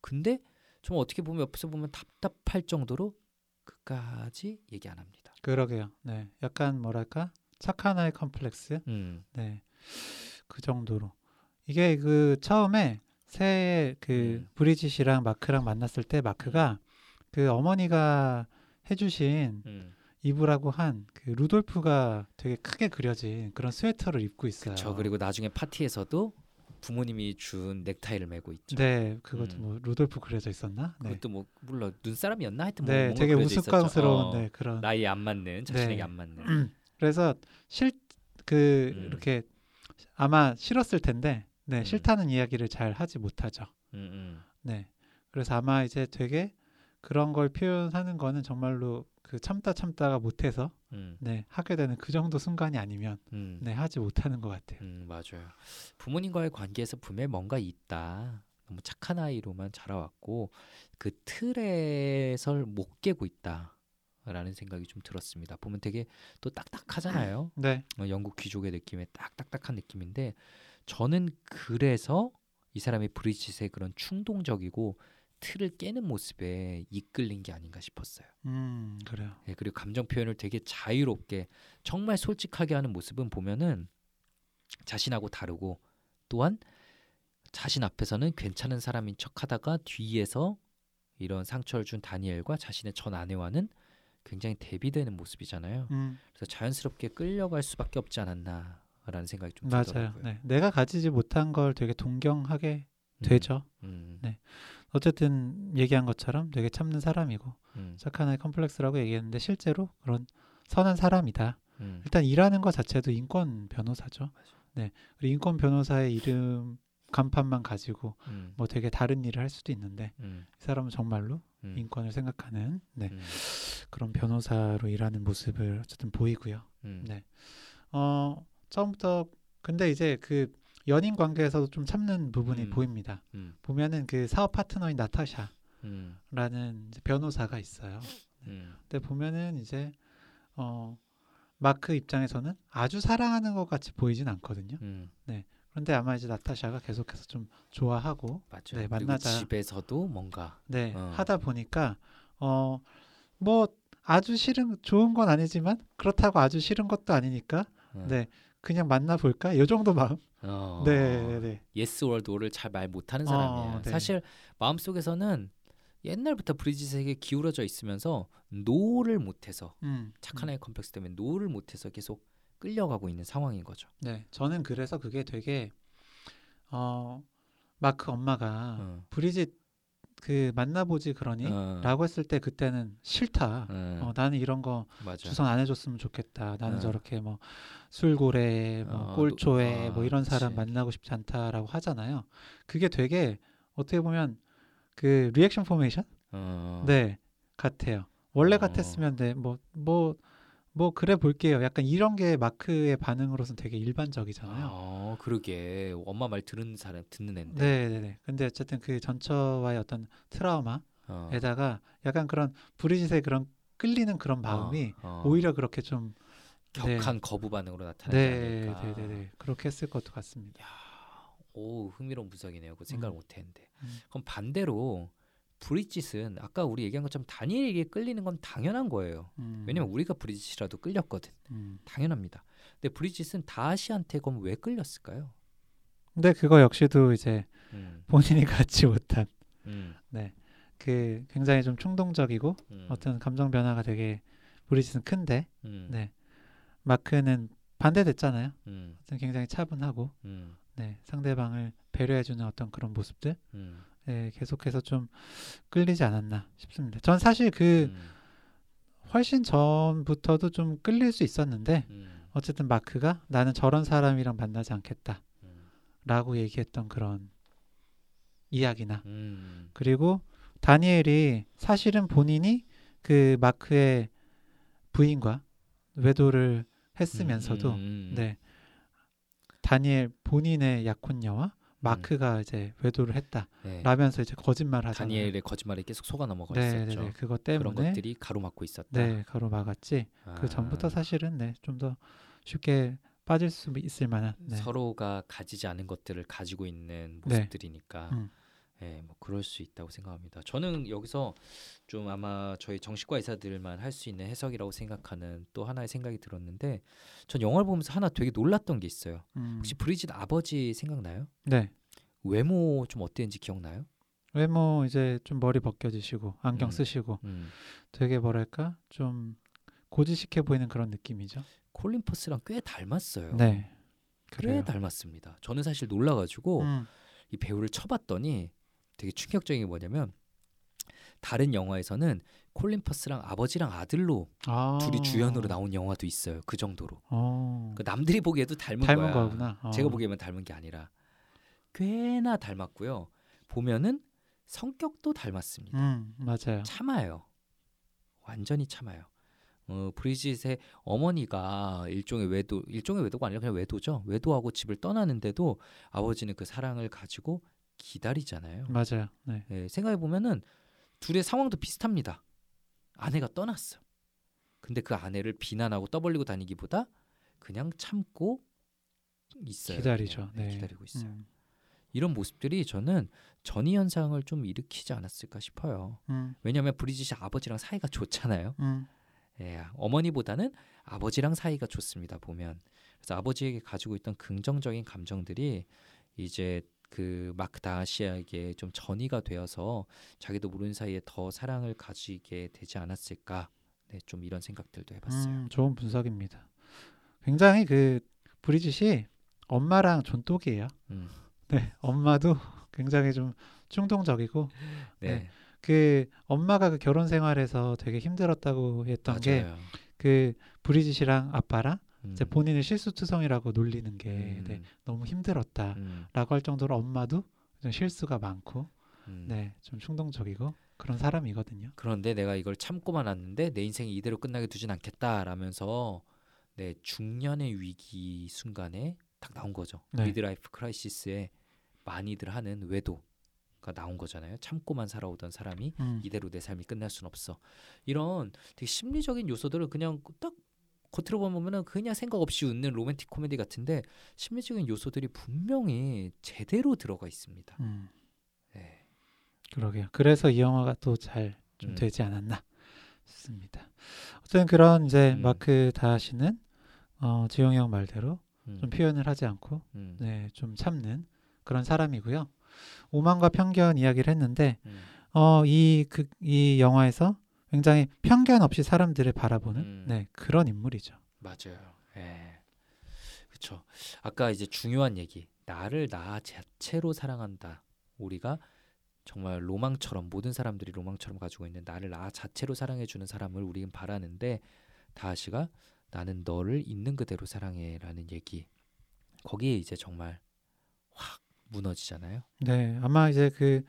근데 좀 어떻게 보면 옆에서 보면 답답할 정도로 끝까지 얘기 안 합니다. 그러게요. 네. 약간 뭐랄까? 착한 아이 컴플렉스. 음, 네. 그 정도로. 이게 그 처음에 새해 그 음. 브리짓이랑 마크랑 만났을 때 마크가 그 어머니가 해주신 음. 입으라고 한 그 루돌프가 되게 크게 그려진 그런 스웨터를 입고 있어요. 저 그리고 나중에 파티에서도 부모님이 준 넥타이를 메고 있죠. 네, 그것도 음. 뭐 루돌프 그려져 있었나? 네, 그것도 뭐 물론 눈사람이었나 하여튼 뭐 네, 뭔가 되게 우스꽝스러운. 어, 네, 그런. 나이에 안 맞는 자신에게 네. 안 맞는. 그래서 실그 음. 이렇게 아마 싫었을 텐데, 네, 음. 싫다는 이야기를 잘 하지 못하죠. 음, 음. 네, 그래서 아마 이제 되게 그런 걸 표현하는 거는 정말로 그 참다 참다가 못해서 음, 네 하게 되는 그 정도 순간이 아니면 음, 네 하지 못하는 것 같아요. 음, 맞아요. 부모님과의 관계에서 분명히 뭔가 있다. 너무 착한 아이로만 자라왔고 그 틀에서 못 깨고 있다. 라는 생각이 좀 들었습니다. 보면 되게 또 딱딱하잖아요. 네. 어, 영국 귀족의 느낌의 딱 딱딱한 느낌인데 저는 그래서 이 사람의 브리짓의 그런 충동적이고 틀을 깨는 모습에 이끌린 게 아닌가 싶었어요. 음, 그래요. 예, 그리고 감정 표현을 되게 자유롭게 정말 솔직하게 하는 모습은 보면은 자신하고 다르고 또한 자신 앞에서는 괜찮은 사람인 척하다가 뒤에서 이런 상처를 준 다니엘과 자신의 전 아내와는 굉장히 대비되는 모습이잖아요. 음, 그래서 자연스럽게 끌려갈 수밖에 없지 않았나라는 생각이 좀 맞아요. 들더라고요. 네. 내가 가지지 못한 걸 되게 동경하게 음, 되죠. 음, 네. 어쨌든 얘기한 것처럼 되게 참는 사람이고 음, 착한 아이 컴플렉스라고 얘기했는데 실제로 그런 선한 사람이다. 음, 일단 일하는 것 자체도 인권 변호사죠. 네. 그리고 인권 변호사의 이름 간판만 가지고 음, 뭐 되게 다른 일을 할 수도 있는데 음, 이 사람은 정말로 음, 인권을 생각하는 네. 음, 그런 변호사로 일하는 모습을 어쨌든 보이고요. 음, 네. 어 처음부터 근데 이제 그 연인 관계에서도 좀 참는 부분이 음. 보입니다. 음, 보면은 그 사업 파트너인 나타샤라는 변호사가 있어요. 음, 근데 보면은 이제 어 마크 입장에서는 아주 사랑하는 것 같이 보이진 않거든요. 음, 그런데 아마 이제 나타샤가 계속해서 좀 좋아하고 맞죠. 네, 만나자. 집에서도 뭔가 네 어. 하다 보니까 어 뭐 아주 싫은 좋은 건 아니지만 그렇다고 아주 싫은 것도 아니니까 어, 네 그냥 만나 볼까 이 정도 마음 어, 네 네. yes or no를 잘 말 못하는 어, 사람이에요. 네. 사실 마음 속에서는 옛날부터 브리짓에게 기울어져 있으면서 no를 못해서 음, 착한 음. 아이 컴플렉스 때문에 no를 못해서 계속 끌려가고 있는 상황인 거죠. 네 저는 그래서 그게 되게 어 마크 엄마가 어, 브리짓 그 만나보지 그러니 어, 라고 했을 때 그때는 싫다 어, 어, 나는 이런 거 맞아. 주선 안 해줬으면 좋겠다 나는 어. 저렇게 뭐 술고래 뭐 어, 꼴초에 노- 뭐 아, 이런 사람 그치. 만나고 싶지 않다라고 하잖아요 그게 되게 어떻게 보면 그 reaction formation 어, 네 같아요 원래 어. 같았으면 네뭐 뭐 뭐 그래 볼게요 약간 이런 게 마크의 반응으로서는 되게 일반적이잖아요 어, 그러게 엄마 말 들은 사람 듣는 앤데. 네네네 근데 어쨌든 그 전처와의 어떤 트라우마 어, 에다가 약간 그런 브리짓의 그런 끌리는 그런 마음이 어, 어, 오히려 그렇게 좀 격한 거부 반응으로 나타나지 네, 않을까. 네, 네, 네. 그렇게 했을 것도 같습니다. 야, 오 흥미로운 분석이네요. 그 생각을 음. 못했는데. 음. 그럼 반대로 브리짓은 아까 우리 얘기한 것처럼 다니엘에게 끌리는 건 당연한 거예요. 음, 왜냐면 우리가 브리짓이라도 끌렸거든. 음. 당연합니다. 근데 브리짓은 다시한테 그럼 왜 끌렸을까요? 근데 그거 역시도 이제 음, 본인이 갖지 못한 음, 그 굉장히 좀 충동적이고 음, 어떤 감정 변화가 되게 브리짓은 큰데 음, 네 마크는 반대됐잖아요. 음, 어떤 굉장히 차분하고 음, 네 상대방을 배려해 주는 어떤 그런 모습들 음, 네, 계속해서 좀 끌리지 않았나 싶습니다. 전 사실 그 음, 훨씬 전부터도 좀 끌릴 수 있었는데 음, 어쨌든 마크가 나는 저런 사람이랑 만나지 않겠다라고 음, 얘기했던 그런 이야기나 음, 그리고 다니엘이 사실은 본인이 그 마크의 부인과 외도를 했으면서도 네 다니엘 본인의 약혼녀와 마크가 이제 외도를 네. 했다라면서 이제 거짓말 하잖아요. 다니엘의 거짓말에 계속 속아 넘어가 네, 있었죠. 네, 네. 그것 그런 때문에 것들이 가로막고 있었다. 네 가로막았지. 그 아, 전부터 사실은 네 좀 더 쉽게 빠질 수 있을 만한 네. 서로가 가지지 않은 것들을 가지고 있는 네. 모습들이니까 음. 예, 뭐 그럴 수 있다고 생각합니다. 저는 여기서 좀 아마 저희 정신과 의사들만 할 수 있는 해석이라고 생각하는 또 하나의 생각이 들었는데 전 영화를 보면서 하나 되게 놀랐던 게 있어요. 음. 혹시 브리짓 아버지 생각나요? 네 외모 좀 어땠는지 기억나요? 외모 이제 좀 머리 벗겨지시고 안경 음. 쓰시고 음. 되게 뭐랄까 좀 고지식해 보이는 그런 느낌이죠. 콜린 퍼스랑 꽤 닮았어요. 네꽤 그래요. 닮았습니다. 저는 사실 놀라가지고 음. 이 배우를 쳐봤더니 되게 충격적인 게 뭐냐면 다른 영화에서는 콜린 퍼스랑 아버지랑 아들로 아. 둘이 주연으로 나온 영화도 있어요. 그 정도로. 어. 그 남들이 보기에도 닮은, 닮은 거야. 거구나. 어. 제가 보기에만 닮은 게 아니라 꽤나 닮았고요. 보면은 성격도 닮았습니다. 음 맞아요. 참아요. 완전히 참아요. 어, 브리짓의 어머니가 일종의 외도, 일종의 외도가 아니라 그냥 외도죠. 외도하고 집을 떠나는데도 아버지는 그 사랑을 가지고 기다리잖아요. 맞아요. 네. 예, 생각해 보면은 둘의 상황도 비슷합니다. 아내가 떠났어. 근데 그 아내를 비난하고 떠벌리고 다니기보다 그냥 참고 있어요. 기다리죠. 그냥. 네. 기다리고 있어요. 음. 이런 모습들이 저는 전이 현상을 좀 일으키지 않았을까 싶어요. 음. 왜냐하면 브리짓이 아버지랑 사이가 좋잖아요. 음. 예, 어머니보다는 아버지랑 사이가 좋습니다. 보면 그래서 아버지에게 가지고 있던 긍정적인 감정들이 이제 그 마크 다시에게 좀 전이가 되어서 자기도 모르는 사이에 더 사랑을 가지게 되지 않았을까. 네, 좀 이런 생각들도 해봤어요. 음, 좋은 분석입니다. 굉장히 그 브리짓이 엄마랑 존독이에요. 음, 네, 엄마도 굉장히 좀 충동적이고 네, 네, 그 엄마가 그 결혼 생활에서 되게 힘들었다고 했던 게. 그 브리짓이랑 아빠랑 음, 이제 본인을 실수투성이라고 놀리는 게 음, 네, 너무 힘들었다라고 음, 할 정도로 엄마도 좀 실수가 많고 음. 네, 좀 충동적이고 그런 사람이거든요. 그런데 내가 이걸 참고만 왔는데 내 인생이 이대로 끝나게 두진 않겠다라면서 네 중년의 위기 순간에 딱 나온 거죠. 네. midlife crisis에 많이들 하는 외도가 나온 거잖아요. 참고만 살아오던 사람이 음, 이대로 내 삶이 끝날 순 없어. 이런 되게 심리적인 요소들을 그냥 딱 겉으로 보면은 그냥 생각 없이 웃는 로맨틱 코미디 같은데 심리적인 요소들이 분명히 제대로 들어가 있습니다. 음, 네. 그러게요. 그래서 이 영화가 또 잘 좀 음. 되지 않았나 싶습니다. 어쨌든 그런 이제 음. 마크 다시는 어, 지용이 형 말대로 음, 좀 표현을 하지 않고 음, 네, 좀 참는 그런 사람이고요. 오만과 편견 이야기를 했는데 음, 어, 이, 그, 이 영화에서 굉장히 편견 없이 사람들을 바라보는 음. 네, 그런 인물이죠. 맞아요. 예. 그렇죠. 아까 이제 중요한 얘기. 나를 나 자체로 사랑한다. 우리가 정말 로망처럼 모든 사람들이 로망처럼 가지고 있는 나를 나 자체로 사랑해 주는 사람을 우리는 바라는데 다하시가 나는 너를 있는 그대로 사랑해라는 얘기. 거기에 이제 정말 확 무너지잖아요. 네, 아마 이제 그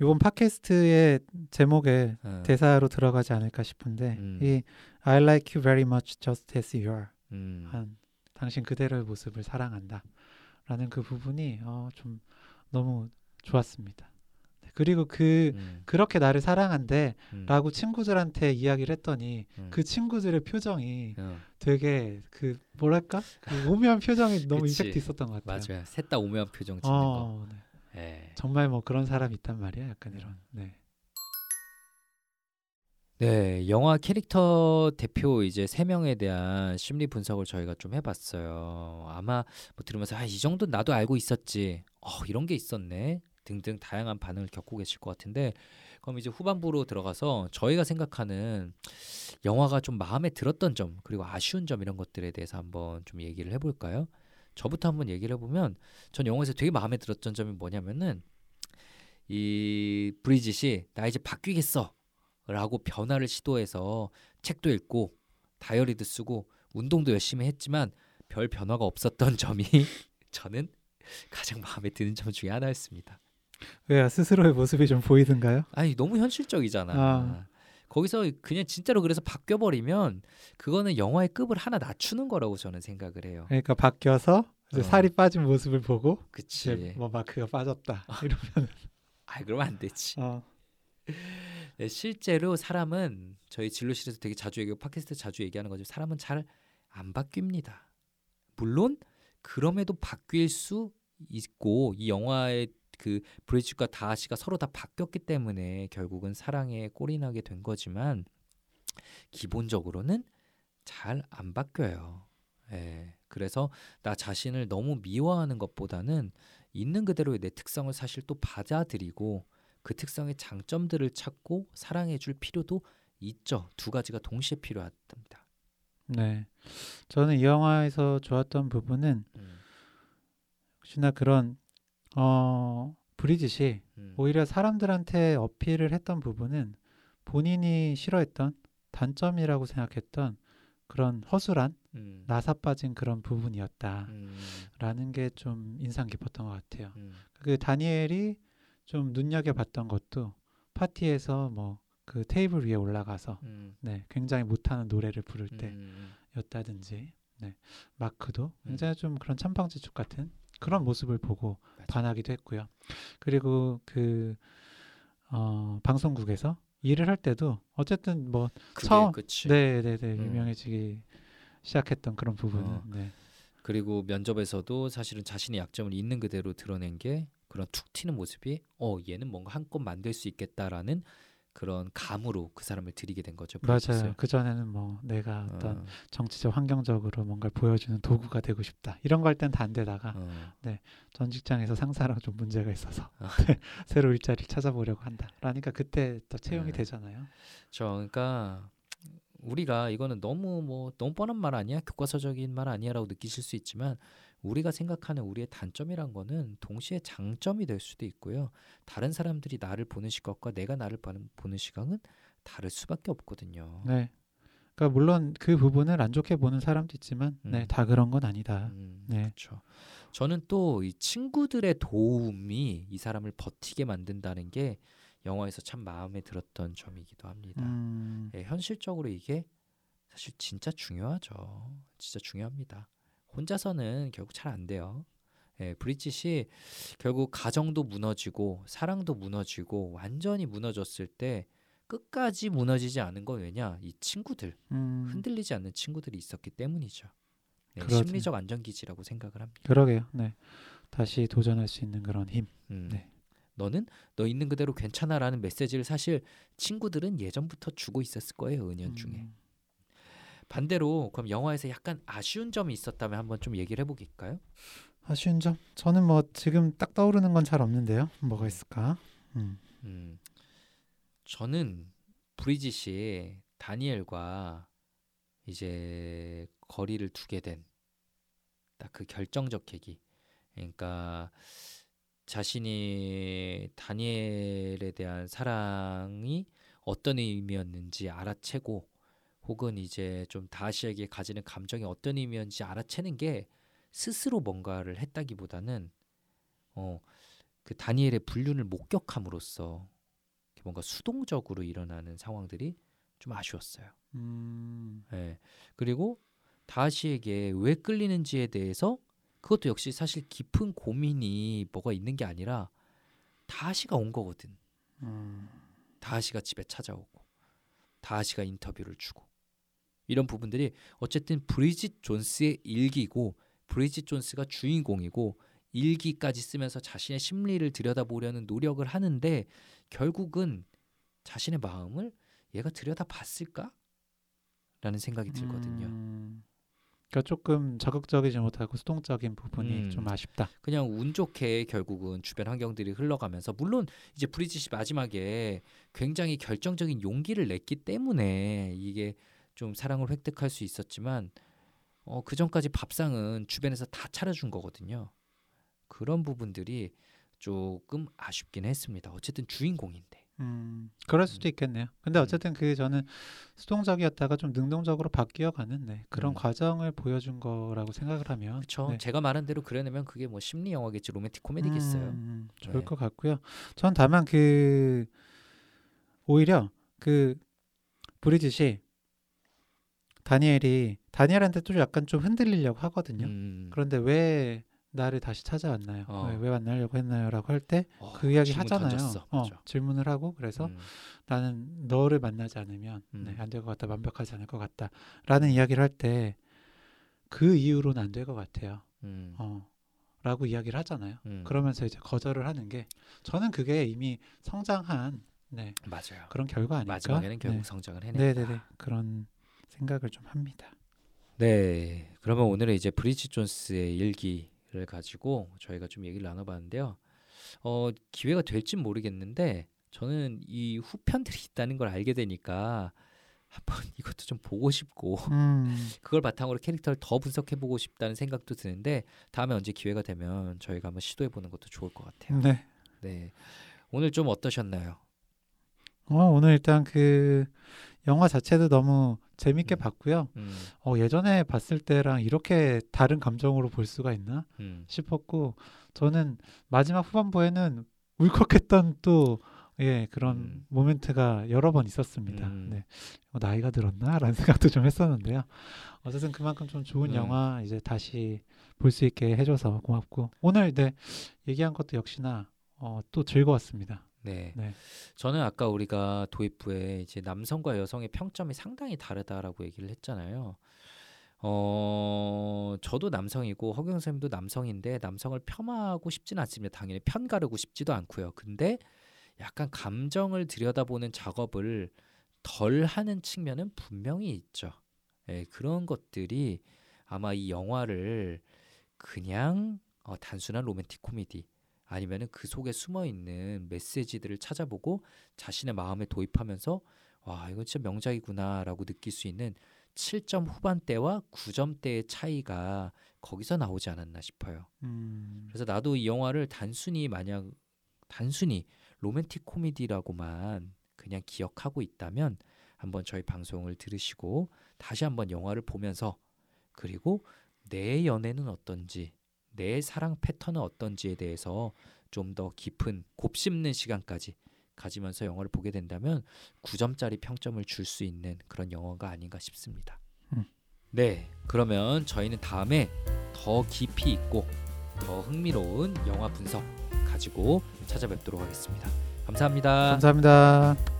이번 팟캐스트의 제목에 어, 대사로 들어가지 않을까 싶은데 음. 이 I like you very much just as you are 음, 한 당신 그대로의 모습을 사랑한다라는 그 부분이 어, 좀 너무 좋았습니다. 네, 그리고 그 음, 그렇게 나를 사랑한대라고 음, 친구들한테 이야기를 했더니 음. 그 친구들의 표정이 어, 되게 그 뭐랄까 그 오묘한 표정이 너무. 임팩트 있었던 것 같아요. 맞아요. 셋 다 오묘한 표정 짓는 거. 어, 네. 예. 정말 뭐 그런 사람이 있단 말이야. 약간 음. 이런. 네. 네, 영화 캐릭터 대표 이제 세 명에 대한 심리 분석을 저희가 좀 해봤어요. 아마 뭐 들으면서 아, 이 정도 나도 알고 있었지. 어, 이런 게 있었네. 등등 다양한 반응을 겪고 계실 것 같은데 그럼 이제 후반부로 들어가서 저희가 생각하는 영화가 좀 마음에 들었던 점 그리고 아쉬운 점 이런 것들에 대해서 한번 좀 얘기를 해볼까요? 저부터 한번 얘기를 해보면 전 영화에서 되게 마음에 들었던 점이 뭐냐면은 이 브리짓이 나 이제 바뀌겠어 라고 변화를 시도해서 책도 읽고 다이어리도 쓰고 운동도 열심히 했지만 별 변화가 없었던 점이 저는 가장 마음에 드는 점 중에 하나였습니다. 왜요? 스스로의 모습이 좀 보이던가요? 아니 너무 현실적이잖아. 아. 거기서 그냥 진짜로 그래서 바뀌어 버리면 그거는 영화의 급을 하나 낮추는 거라고 저는 생각을 해요. 그러니까 바뀌어서 이제 어. 살이 빠진 모습을 보고 그치. 뭐 마크가 빠졌다 이러면 아 그러면 안 되지. 어, 네, 실제로 사람은 저희 진로실에서 되게 자주 얘기하고 팟캐스트 자주 얘기하는 거죠. 사람은 잘 안 바뀝니다. 물론 그럼에도 바뀔 수 있고 이 영화의 그 브리짓과 다하시가 서로 다 바뀌었기 때문에 결국은 사랑에 꼴이 나게 된 거지만 기본적으로는 잘 안 바뀌어요. 예. 그래서 나 자신을 너무 미워하는 것보다는 있는 그대로의 내 특성을 사실 또 받아들이고 그 특성의 장점들을 찾고 사랑해 줄 필요도 있죠. 두 가지가 동시에 필요하답니다. 네. 저는 이 영화에서 좋았던 부분은 음, 역시나 그런 어 브리짓이 음, 오히려 사람들한테 어필을 했던 부분은 본인이 싫어했던 단점이라고 생각했던 그런 허술한 음, 나사 빠진 그런 부분이었다라는 음, 게좀 인상 깊었던 것 같아요. 음, 그 다니엘이 좀 눈여겨봤던 것도 파티에서 뭐 그 테이블 위에 올라가서 음, 네 굉장히 못하는 노래를 부를 음, 때였다든지 네 마크도 음. 굉장히 좀 그런 찬방지축 같은 그런 모습을 보고 맞아. 반하기도 했고요. 그리고 그 어, 방송국에서 일을 할 때도 어쨌든 뭐 처음-. 네네네 음. 유명해지기 시작했던 그런 부분은 어. 네. 그리고 면접에서도 사실은 자신의 약점을 있는 그대로 드러낸 게 그런 툭 튀는 모습이 어 얘는 뭔가 한껏 만들 수 있겠다라는 그런 감으로 그 사람을 들이게 된 거죠. 맞아요. 그 전에는 뭐 내가 어떤 어, 정치적 환경적으로 뭔가를 보여주는 도구가 되고 싶다 이런 거 할 땐 다 안 되다가 어. 전 직장에서 상사랑 좀 문제가 있어서 아. 네, 새로 일자리를 찾아보려고 한다. 그러니까 그때 또 채용이 네. 되잖아요. 저 그러니까 우리가 이거는 너무 뭐 너무 뻔한 말 아니야 교과서적인 말 아니야라고 느끼실 수 있지만 우리가 생각하는 우리의 단점이란 거는 동시에 장점이 될 수도 있고요 다른 사람들이 나를 보는 시각과 내가 나를 보는, 시각은 다를 수밖에 없거든요. 네. 그러니까 물론 그 부분을 안 좋게 보는 사람도 있지만 네, 음. 다 그런 건 아니다. 음, 네. 그렇죠. 저는 또 이 친구들의 도움이 이 사람을 버티게 만든다는 게 영화에서 참 마음에 들었던 점이기도 합니다. 음, 예, 현실적으로 이게 사실 진짜 중요하죠. 진짜 중요합니다. 혼자서는 결국 잘 안 돼요. 예, 브리짓이 결국 가정도 무너지고 사랑도 무너지고 완전히 무너졌을 때 끝까지 무너지지 않은 건 왜냐? 이 친구들 음, 흔들리지 않는 친구들이 있었기 때문이죠. 네. 심리적 안전기지라고 생각을 합니다. 그러게요. 네. 다시 도전할 수 있는 그런 힘. 음. 네. 너는 너 있는 그대로 괜찮아라는 메시지를 사실 친구들은 예전부터 주고 있었을 거예요 은연 중에. 음, 반대로 그럼 영화에서 약간 아쉬운 점이 있었다면 한번 좀 얘기를 해보길까요? 아쉬운 점? 저는 뭐 지금 딱 떠오르는 건 잘 없는데요. 뭐가 있을까? 음. 음, 저는 브리짓이 다니엘과 이제 거리를 두게 된 딱 그 결정적 계기. 그러니까 자신이 다니엘에 대한 사랑이 어떤 의미였는지 알아채고 혹은 이제 좀 다시에게 가지는 감정이 어떤 의미였는지 알아채는 게 스스로 뭔가를 했다기보다는 어 그 다니엘의 불륜을 목격함으로써 뭔가 수동적으로 일어나는 상황들이 좀 아쉬웠어요. 음, 예. 그리고 다시에게 왜 끌리는지에 대해서 그것도 역시 사실 깊은 고민이 뭐가 있는 게 아니라 다시가 온 거거든. 음, 다시가 집에 찾아오고 다시가 인터뷰를 주고 이런 부분들이 어쨌든 브리짓 존스의 일기고 브리짓 존스가 주인공이고 일기까지 쓰면서 자신의 심리를 들여다보려는 노력을 하는데 결국은 자신의 마음을 얘가 들여다봤을까? 라는 생각이 들거든요. 음, 그러니까 조금 적극적이지 못하고 수동적인 부분이 음. 좀 아쉽다. 그냥 운 좋게 결국은 주변 환경들이 흘러가면서 물론 이제 브리짓이 마지막에 굉장히 결정적인 용기를 냈기 때문에 이게 좀 사랑을 획득할 수 있었지만 어, 그 전까지 밥상은 주변에서 다 차려준 거거든요. 그런 부분들이 조금 아쉽긴 했습니다. 어쨌든 주인공인데. 음, 그럴 수도 있겠네요. 근데 음. 어쨌든 그 저는 수동적이었다가 좀 능동적으로 바뀌어가는 네, 그런 음. 과정을 보여준 거라고 생각을 하면 그렇죠. 네. 제가 말한 대로 그려내면 그게 뭐 심리 영화겠지 로맨틱 코미디겠어요. 음, 음, 좋을 네. 것 같고요. 전 다만 그 오히려 그 브리짓이 다니엘이 다니엘한테 또 약간 좀 흔들리려고 하거든요. 음. 그런데 왜 나를 다시 찾아왔나요? 어. 왜, 왜 만나려고 했나요?라고 할 때그 어, 이야기 질문 하잖아요. 어. 질문을 하고 그래서 음. 나는 너를 만나지 않으면 음. 네, 안될 것 같다, 완벽하지 않을 것 같다라는 이야기를 할 때 그 이유로는 안 될 것 같아요. 음. 어, 라고 이야기를 하잖아요. 음. 그러면서 이제 거절을 하는 게 저는 그게 이미 성장한 네, 맞아요. 그런 결과 아닐까? 마지막에는 결국 네. 성장을 해낸다. 네, 네, 네. 그런 생각을 좀 합니다. 네, 그러면 오늘은 이제 브리짓 존스의 일기를 가지고 저희가 좀 얘기를 나눠봤는데요. 어, 기회가 될진 모르겠는데 저는 이 후편들이 있다는 걸 알게 되니까 한번 이것도 좀 보고 싶고 음, 그걸 바탕으로 캐릭터를 더 분석해 보고 싶다는 생각도 드는데 다음에 언제 기회가 되면 저희가 한번 시도해 보는 것도 좋을 것 같아요. 네. 네, 오늘 좀 어떠셨나요? 어, 오늘 일단 그 영화 자체도 너무 재밌게 음. 봤고요. 음, 어, 예전에 봤을 때랑 이렇게 다른 감정으로 볼 수가 있나 음, 싶었고 저는 마지막 후반부에는 울컥했던 또 예, 그런 음. 모멘트가 여러 번 있었습니다. 음. 네. 어, 나이가 들었나 라는 생각도 좀 했었는데요. 어쨌든 그만큼 좀 좋은 음. 영화 이제 다시 볼 수 있게 해줘서 고맙고 오늘 네 얘기한 것도 역시나 어, 또 즐거웠습니다. 네. 네. 저는 아까 우리가 도입부에 이제 남성과 여성의 평점이 상당히 다르다라고 얘기를 했잖아요. 어, 저도 남성이고 허경 선생님도 남성인데 남성을 폄하하고 싶지는 않습니다. 당연히 편 가르고 싶지도 않고요. 근데 약간 감정을 들여다보는 작업을 덜 하는 측면은 분명히 있죠. 예, 그런 것들이 아마 이 영화를 그냥 어, 단순한 로맨틱 코미디 아니면은 그 속에 숨어 있는 메시지들을 찾아보고 자신의 마음에 도입하면서 와 이거 진짜 명작이구나라고 느낄 수 있는 7점 후반대와 9점대의 차이가 거기서 나오지 않았나 싶어요. 음, 그래서 나도 이 영화를 단순히 만약 단순히 로맨틱 코미디라고만 그냥 기억하고 있다면 한번 저희 방송을 들으시고 다시 한번 영화를 보면서 그리고 내 연애는 어떤지 내 사랑 패턴은 어떤지에 대해서 좀 더 깊은 곱씹는 시간까지 가지면서 영화를 보게 된다면 9점짜리 평점을 줄 수 있는 그런 영화가 아닌가 싶습니다. 음. 네, 그러면 저희는 다음에 더 깊이 있고 더 흥미로운 영화 분석 가지고 찾아뵙도록 하겠습니다. 감사합니다. 감사합니다.